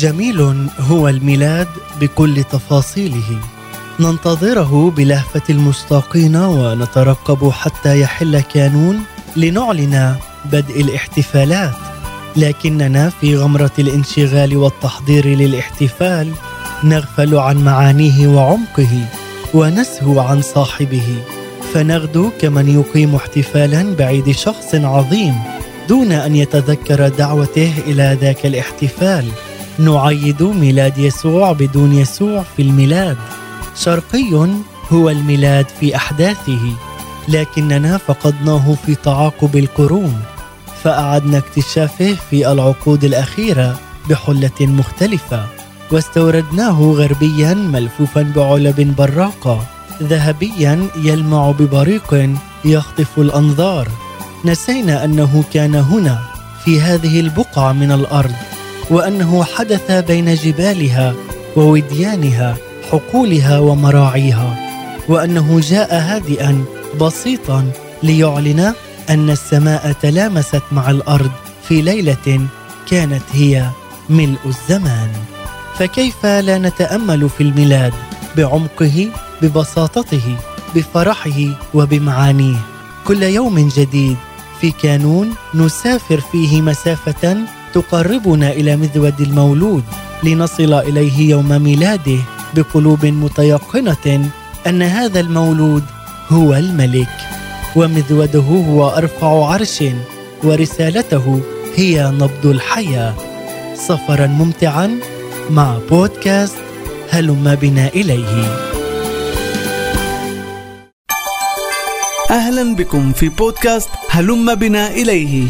جميل هو الميلاد بكل تفاصيله. ننتظره بلهفة المشتاقين ونترقب حتى يحل كانون لنعلن بدء الاحتفالات. لكننا في غمرة الانشغال والتحضير للاحتفال نغفل عن معانيه وعمقه ونسهو عن صاحبه. فنغدو كمن يقيم احتفالا بعيد شخص عظيم دون أن يتذكر دعوته إلى ذاك الاحتفال. نعيد ميلاد يسوع بدون يسوع في الميلاد. شرقي هو الميلاد في أحداثه لكننا فقدناه في تعاقب القرون فأعدنا اكتشافه في العقود الأخيرة بحلة مختلفة واستوردناه غربيا ملفوفا بعلب براقة ذهبيا يلمع ببريق يخطف الأنظار. نسينا أنه كان هنا في هذه البقعة من الأرض. وأنه حدث بين جبالها ووديانها حقولها ومراعيها وأنه جاء هادئا بسيطا ليعلن أن السماء تلامست مع الأرض في ليلة كانت هي ملء الزمان. فكيف لا نتأمل في الميلاد بعمقه ببساطته بفرحه وبمعانيه؟ كل يوم جديد في كانون نسافر فيه مسافة تقربنا إلى مذود المولود لنصل إليه يوم ميلاده بقلوب متيقنة أن هذا المولود هو الملك ومذوده هو أرفع عرش ورسالته هي نبض الحياة. سفرا ممتعا مع بودكاست هلم بنا إليه. أهلا بكم في بودكاست هلم بنا إليه.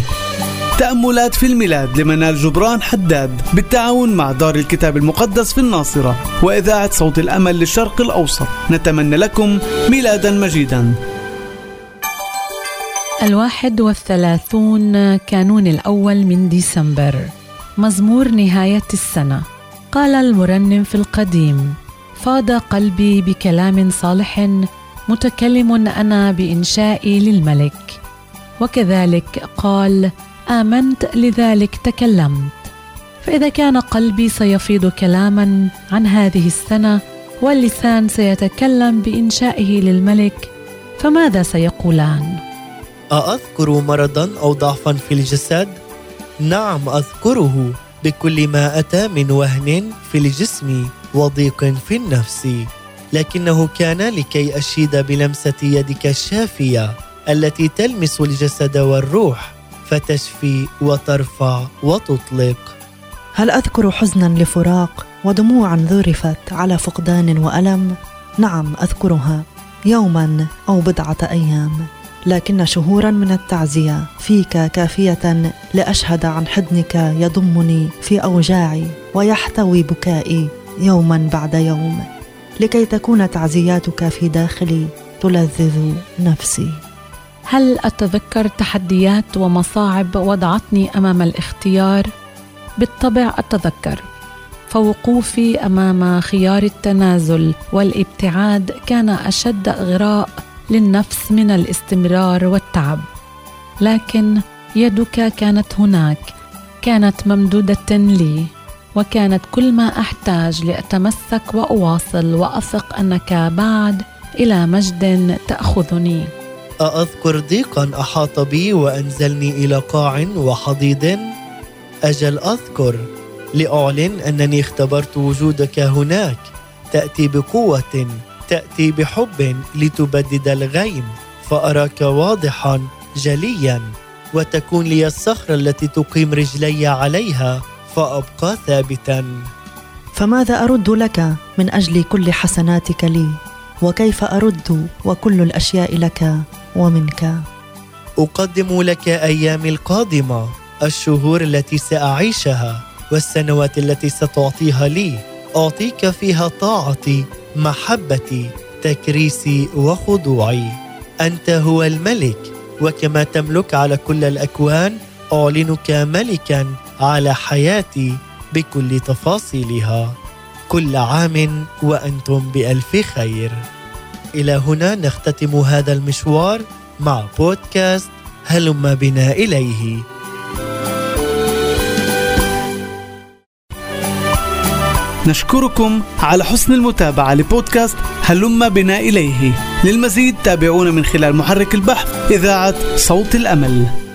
تأملات في الميلاد لمنال جبران حداد بالتعاون مع دار الكتاب المقدس في الناصرة وإذاعة صوت الأمل للشرق الأوسط. نتمنى لكم ميلادا مجيدا. الواحد والثلاثون كانون الأول من ديسمبر. مزمور نهاية السنة. قال المرنم في القديم فاض قلبي بكلام صالح متكلم أنا بإنشائي للملك. وكذلك قال آمنت لذلك تكلمت. فإذا كان قلبي سيفيض كلاما عن هذه السنة واللسان سيتكلم بإنشائه للملك فماذا سيقولان؟ أأذكر مرضا أو ضعفا في الجسد؟ نعم أذكره. بكل ما أتى من وهن في الجسم وضيق في النفس. لكنه كان لكي أشيد بلمسة يدك الشافية التي تلمس الجسد والروح. فتشفي وترفع وتطلق. هل أذكر حزنا لفراق ودموعا ذرفت على فقدان وألم؟ نعم أذكرها يوما أو بضعة أيام. لكن شهورا من التعزية فيك كافية لأشهد عن حضنك يضمني في أوجاعي ويحتوي بكائي يوما بعد يوم. لكي تكون تعزياتك في داخلي تلذذ نفسي. هل أتذكر تحديات ومصاعب وضعتني أمام الاختيار؟ بالطبع أتذكر. فوقوفي أمام خيار التنازل والابتعاد كان أشد اغراء للنفس من الاستمرار والتعب. لكن يدك كانت هناك كانت ممدودة لي وكانت كل ما أحتاج لأتمسك وأواصل وأثق أنك بعد إلى مجد تأخذني. أأذكر ضيقا أحاط بي وأنزلني إلى قاع وحضيض. أجل أذكر لأعلن أنني اختبرت وجودك هناك. تأتي بقوة تأتي بحب لتبدد الغيم. فأراك واضحا جليا وتكون لي الصخرة التي تقيم رجلي عليها فأبقى ثابتا. فماذا أرد لك من أجل كل حسناتك لي؟ وكيف أرد وكل الأشياء لك ومنك. أقدم لك ايامي القادمة الشهور التي سأعيشها والسنوات التي ستعطيها لي. أعطيك فيها طاعتي محبتي تكريسي وخضوعي. أنت هو الملك وكما تملك على كل الأكوان أعلنك ملكا على حياتي بكل تفاصيلها. كل عام وأنتم بألف خير. إلى هنا نختتم هذا المشوار مع بودكاست هلم بنا إليه. نشكركم على حسن المتابعة لبودكاست هلم بنا إليه. للمزيد تابعونا من خلال محرك البحث إذاعة صوت الأمل.